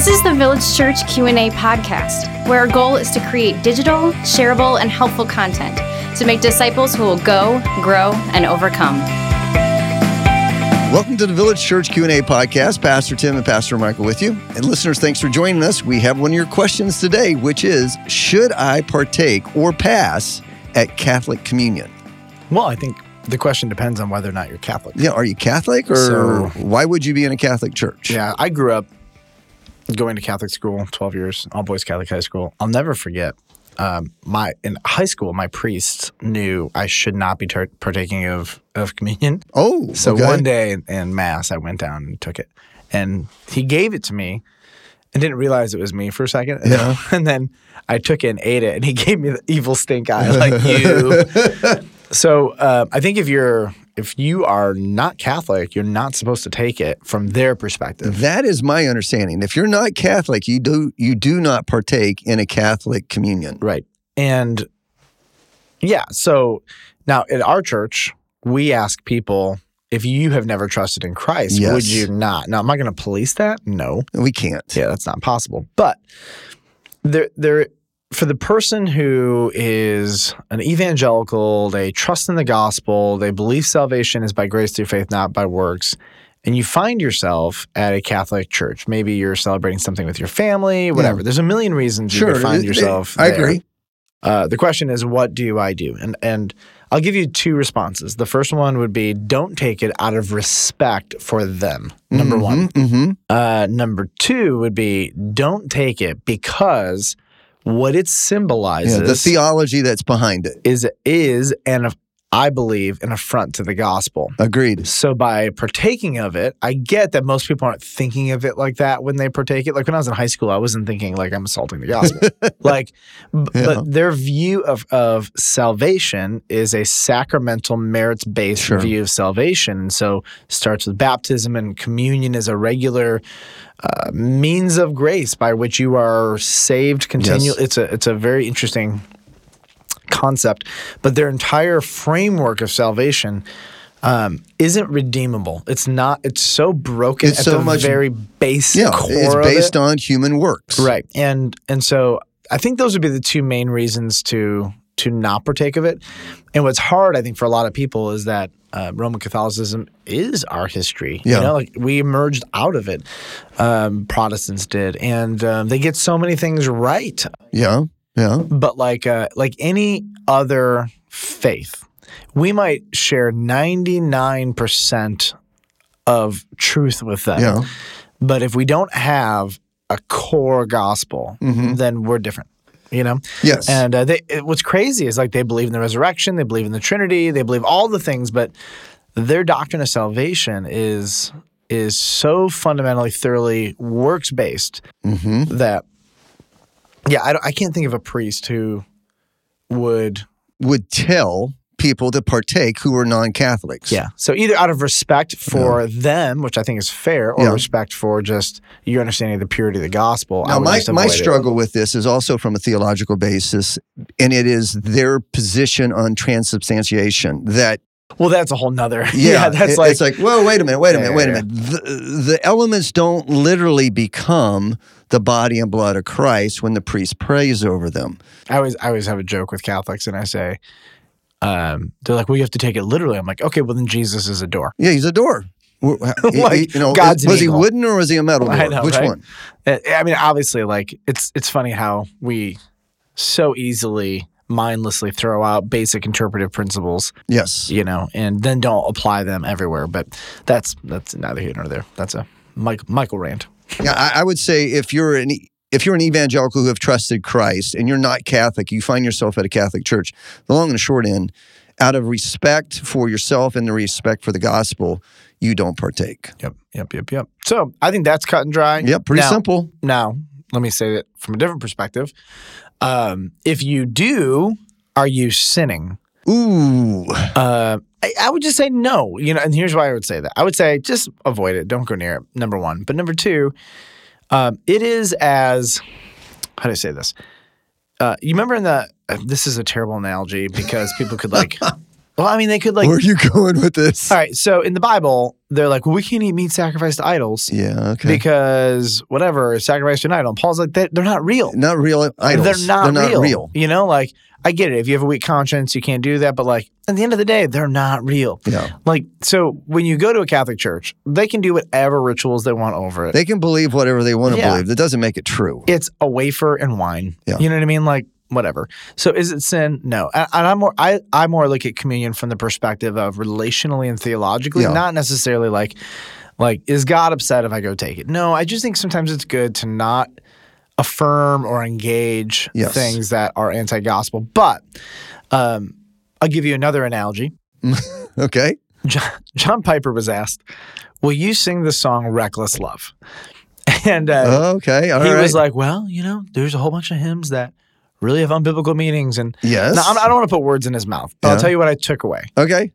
This is the Village Church Q&A podcast, where our goal is to create digital, shareable, and helpful content to make disciples who will go, grow, and overcome. Welcome to the Village Church Q&A podcast. Pastor Tim and Pastor Michael with you. And listeners, thanks for joining us. We have one of your questions today, which is, should I partake or pass at Catholic communion? Well, I think the question depends on whether or not you're Catholic. Yeah, are you Catholic or So- why would you be in a Catholic church? Yeah, I grew up going to Catholic school, 12 years, all boys Catholic high school. I'll never forget. Um, my in high school, my priest knew I should not be tar- partaking of of communion. Oh, So okay. one day in, in mass, I went down and took it, and he gave it to me, and didn't realize it was me for a second. Yeah. and then I took it and ate it, and he gave me the evil stink eye, like you. so uh, I think if you're if you are not Catholic, you're not supposed to take it from their perspective. That is my understanding. If you're not Catholic, you do you do not partake in a Catholic communion. Right. And yeah, so now at our church, we ask people if you have never trusted in Christ, Yes. would you not? Now, am I going to police that? No. We can't. Yeah, that's not possible. But there, there, for the person who is an evangelical, they trust in the gospel, they believe salvation is by grace through faith, not by works, and you find yourself at a Catholic church. Maybe you're celebrating something with your family, whatever. There's a million reasons you could find it- it- yourself. I there. agree. Uh, the question is, what do I do? And and I'll give you two responses. The first one would be, don't take it out of respect for them. Number one. hmm Uh, number two would be, don't take it because what it symbolizes Yeah, the theology that's behind it. is is and I believe an affront to the gospel. Agreed. So by partaking of it, I get that most people aren't thinking of it like that when they partake it. Like when I was in high school, I wasn't thinking like I'm assaulting the gospel. like, Yeah. but their view of of salvation is a sacramental, merits based Sure. view of salvation, and so starts with baptism and communion is a regular. Uh, means of grace by which you are saved continue Yes. it's a it's a very interesting concept, but their entire framework of salvation um, isn't redeemable. It's not. It's so broken It's at so the much- very base Yeah, core it's based it. on human works. right, and and so I think those would be the two main reasons to to not partake of it. And what's hard, I think, for a lot of people is that uh, Roman Catholicism is our history. Yeah. You know, like we emerged out of it. Um, Protestants did, and um, they get so many things right Yeah. Yeah. but like uh, like any other faith, we might share ninety nine percent of truth with them. Yeah. But if we don't have a core gospel, Mhm. then we're different. You know, Yes. and uh, they, it- what's crazy is like they believe in the resurrection, they believe in the Trinity, they believe all the things, but their doctrine of salvation is is so fundamentally, thoroughly works based hmm that yeah I, don't- I can't think of a priest who would Would tell people to partake who are non-Catholics. yeah so either out of respect for them which i think is fair or Yeah. respect for just your understanding of the purity of the gospel Now, my, my avoid it. struggle with this is also from a theological basis, and it is their position on transubstantiation. That well that's a whole nother yeah, that's it- like, it's like, whoa, wait a minute, wait a Yeah, minute, wait yeah, a minute. The, the elements don't literally become the body and blood of Christ when the priest prays over them. I always I always have a joke with Catholics and I say um, they're like well you have to take it literally I'm like okay well then Jesus is a door Yeah, he's a door. Like, you know, God's was he eagle. wooden or was he a metal door? Know, Which right? one? Uh, I mean, obviously, like it's it's funny how we so easily mindlessly throw out basic interpretive principles, Yes. you know, and then don't apply them everywhere. But that's that's neither here nor there. That's a Mike, Michael rant. Yeah, I, I would say if you're an if you're an evangelical who have trusted Christ and you're not Catholic, you find yourself at a Catholic church. The long and the short end, out of respect for yourself and the respect for the gospel, you don't partake. Yep, yep, yep, yep. So I think that's cut and dry. Yep, pretty Now- simple. Now, let me say it from a different perspective. Um, if you do, are you sinning? Ooh, Uh, I, I would just say no. You know, and here's why I would say that. I would say just avoid it. Don't go near it. Number one. But number two, um, it is as how do I say this? Uh, you remember in the uh, this is a terrible analogy because people could like. well, I mean, they could like. where are you going with this? all right. So in the Bible, they're like, well, we can't eat meat sacrificed to idols Yeah. Okay. because whatever sacrificed to an idol. And Paul's like, they, they're not real. not real idols. They're not, They're real. real. You know, like I get it. If you have a weak conscience, you can't do that. But like at the end of the day, they're not real. Yeah. Like so, when you go to a Catholic church, they can do whatever rituals they want over it. They can believe whatever they want to Yeah. believe. That doesn't make it true. it's a wafer and wine. Yeah. You know what I mean? Like whatever. So is it sin? No. And, I'm more I I more look at communion from the perspective of relationally and theologically, Yeah. not necessarily like like is God upset if I go take it? No, I just think sometimes it's good to not affirm or engage Yes. things that are anti-gospel. But um, I'll give you another analogy. Okay. John, John Piper was asked, "Will you sing the song Reckless Love?" And uh, Okay. All he right. was like, "Well, you know, there's a whole bunch of hymns that really have unbiblical meanings." And yes. now, I'm- don't want to put words in his mouth, but Yeah. I'll tell you what I took away. okay.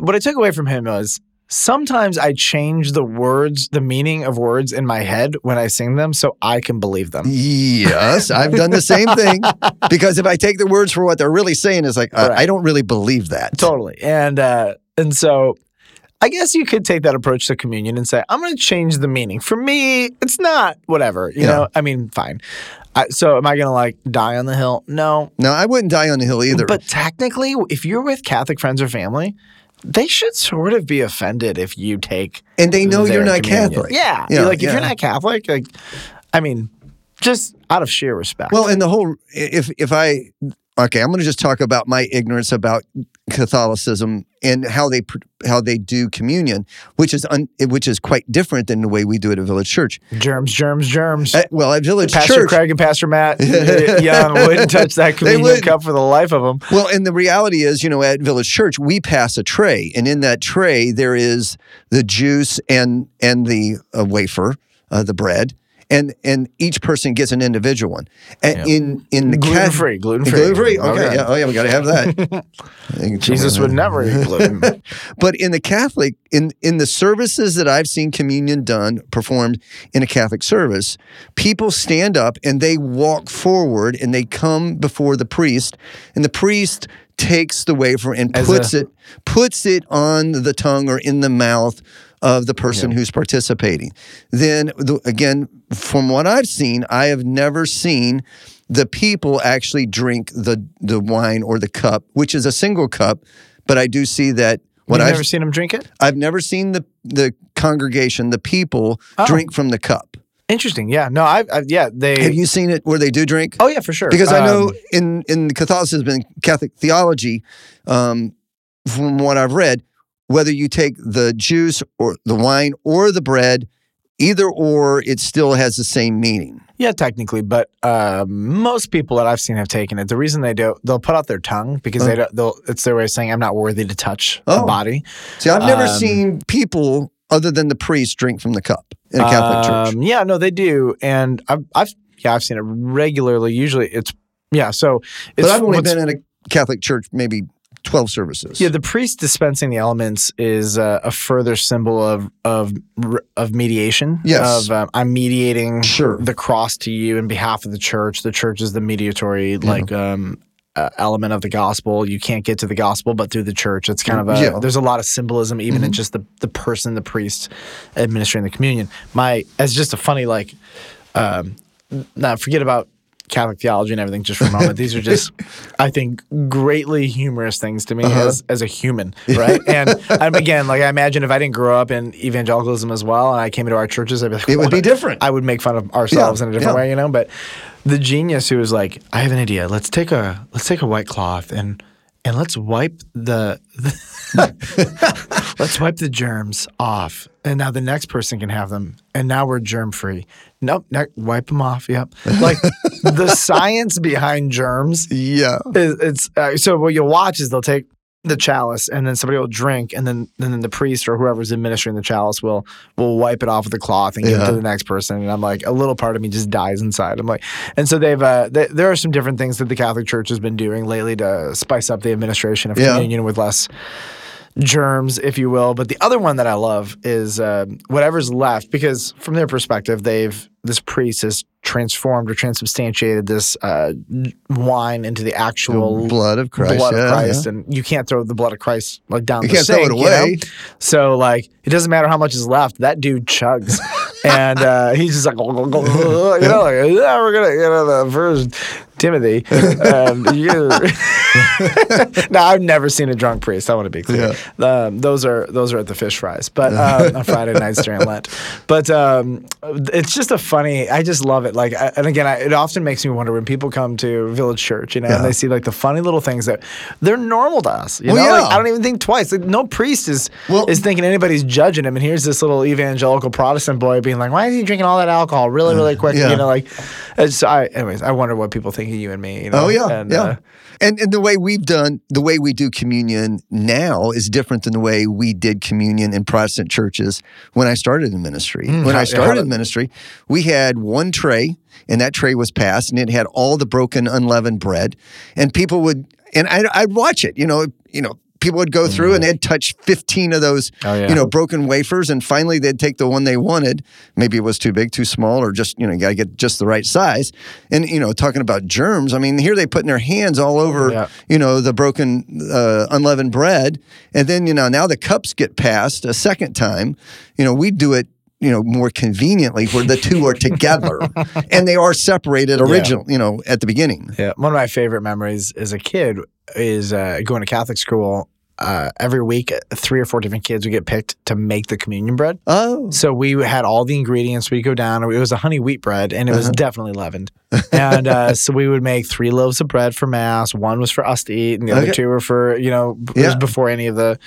What I took away from him was sometimes I change the words, the meaning of words in my head when I sing them, so I can believe them. Yes, I've done the same thing because if I take the words for what they're really saying, it's like uh, Right. I don't really believe that. Totally. And uh, and so I guess you could take that approach to communion and say, I'm going to change the meaning. For me, it's not whatever. You Yeah. know, I mean, fine. I, so am I going to like die on the hill? No. No, I wouldn't die on the hill either. But technically, if you're with Catholic friends or family, they should sort of be offended if you take. and they know you're not communion. Catholic. Yeah. Yeah, like if you're not Catholic, like, I mean, just out of sheer respect. Well, and the whole if if I okay, I'm going to just talk about my ignorance about Catholicism and how they how they do communion, which is un, which is quite different than the way we do it at Village Church. germs, germs, germs. At- well, at Village Pastor Church, Pastor Craig and Pastor Matt Young wouldn't touch that communion cup for the life of them. Well, and the reality is, you know, at Village Church, we pass a tray, and in that tray there is the juice and and the uh, wafer, uh, the bread, and and each person gets an individual one. And Yep. in in the Gluten Cath- free, gluten free. gluten free. Okay, yeah, oh yeah, we got to have that. Jesus would never eat gluten. But in the Catholic, in in the services that I've seen communion done performed in a Catholic service, people stand up and they walk forward and they come before the priest, and the priest takes the wafer and As puts a- it puts it on the tongue or in the mouth of the person who's participating. Then the, again, from what I've seen, I have never seen the people actually drink the the wine or the cup, which is a single cup, but I do see that what You've I've never seen them drink it? I've never seen the the congregation, the people Oh. drink from the cup. Interesting. Yeah. No, I've, I've yeah, they. Have you seen it where they do drink? oh, yeah, for sure. Because I know Um, in in Catholicism and Catholic theology, um, from what I've read, whether you take the juice or the wine or the bread, either or, it still has the same meaning. Yeah, technically, but uh, most people that I've seen have taken it. The reason they do, they'll put out their tongue because they don't. They'll. It's their way of saying I'm not worthy to touch a Oh. body. See, I've never Um, seen people other than the priest drink from the cup in a Catholic church. Um, Yeah, no, they do, and I've, I've, yeah, I've seen it regularly. Usually, it's yeah. So, it's, But I've only been in a Catholic church maybe twelve services. Yeah, the priest dispensing the elements is uh, a further symbol of of of mediation. Yes. of um, I'm mediating Sure. the cross to you in behalf of the church. The church is the mediatory like um, uh, element of the gospel. You can't get to the gospel but through the church. It's kind of a Yeah. Mm-hmm. there's a lot of symbolism even in just the the person, the priest administering the communion. My as just a funny like, um, now forget about. Catholic theology and everything just for a moment. These are just, I think, greatly humorous things to me Uh-huh. as, as a human, right? and um, again, like I imagine if I didn't grow up in evangelicalism as well and I came into our churches, I'd be like, It would be different. I would make fun of ourselves Yeah, in a different yeah. way, you know. But the genius who was like, I have an idea. Let's take a let's take a white cloth and and let's wipe the, let's wipe the germs off, and now the next person can have them, and now we're germ free. Nope, ne- wipe them off. Yep, like the science behind germs yeah. is it's uh, so what you'll watch is they'll take the chalice and then somebody will drink and then and then the priest or whoever's administering the chalice will will wipe it off with a cloth and give it to the next person and I'm like a little part of me just dies inside I'm like and so they've uh they, there are some different things that the Catholic Church has been doing lately to spice up the administration of Yeah. communion with less germs, if you will. But the other one that I love is uh, whatever's left, because from their perspective, they've this priest has transformed or transubstantiated this uh, wine into the actual The blood of Christ, blood yeah, of Christ, yeah. and you can't throw the blood of Christ like down You the can't throw sink. it you know? away. So like, it doesn't matter how much is left. That dude chugs, and uh, he's just like, you know, like yeah, we're gonna you know the first Timothy. Um, no, I've never seen a drunk priest. I want to be clear. Um, those are those are at the fish fries, but um, on Friday nights during Lent. But um, it's just a funny. I just love it. Like, I, and again, I, it often makes me wonder when people come to Village Church, you know, and they see like the funny little things that they're normal to us. You Well, know, yeah. like, I don't even think twice. Like, no priest is Well- is thinking anybody's judging him. And here's this little evangelical Protestant boy being like, "Why is he drinking all that alcohol really, really quick?" yeah. You know, like. It's, I, anyways, I wonder what people think of you and me. You know? Oh yeah, and, yeah. uh, and and the way we've done the way we do communion now is different than the way we did communion in Protestant churches when I started in ministry. Hmm. when how- I started in ministry, we had one tray, and that tray was passed, and it had all the broken unleavened bread, and people would and I, I'd watch it. You know, you know. People would go through and they'd touch 15 of those, Oh, yeah. you know, broken wafers. And finally they'd take the one they wanted. Maybe it was too big, too small, or just, you know, you got to get just the right size. And, you know, talking about germs, I mean, here they putting their hands all over, Yeah. you know, the broken uh, unleavened bread. And then, you know, now the cups get passed a second time. You know, we do it, you know, more conveniently where the two are together and they are separated original, you know, at the beginning. Yeah, one of my favorite memories as a kid is uh, going to Catholic school. Uh, every week, three or four different kids would get picked to make the communion bread. Oh, So we had all the ingredients. We go down. It was a honey wheat bread, and it Uh-huh. was definitely leavened. And uh, so we would make three loaves of bread for mass. One was for us to eat, and the Okay. other two were for you know. It was before any of the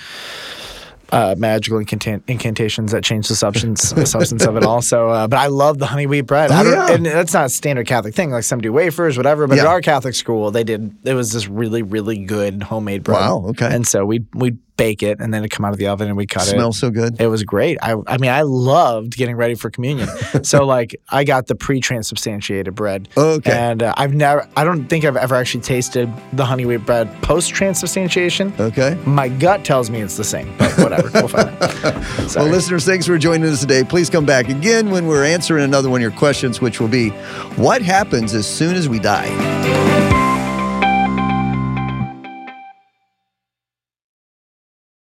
uh, magical incanta- incantations that change the substance the substance of it all. So, uh, but I love the honey wheat bread. I Oh, don't, yeah. and that's not a standard Catholic thing. Like some do wafers, whatever. But at our Catholic school, they did. It was this really, really good homemade bread. Wow, okay. And so we we bake it, and then it come out of the oven, and we cut it. smells so good. It was great. I, I mean, I loved getting ready for communion. so, like, I got the pre-transubstantiated bread. Okay. And uh, I've never, I don't think I've ever actually tasted the honey wheat bread post-transubstantiation. Okay. My gut tells me it's the same, but whatever. we'll find out. Well, listeners, thanks for joining us today. Please come back again when we're answering another one of your questions, which will be what happens as soon as we die?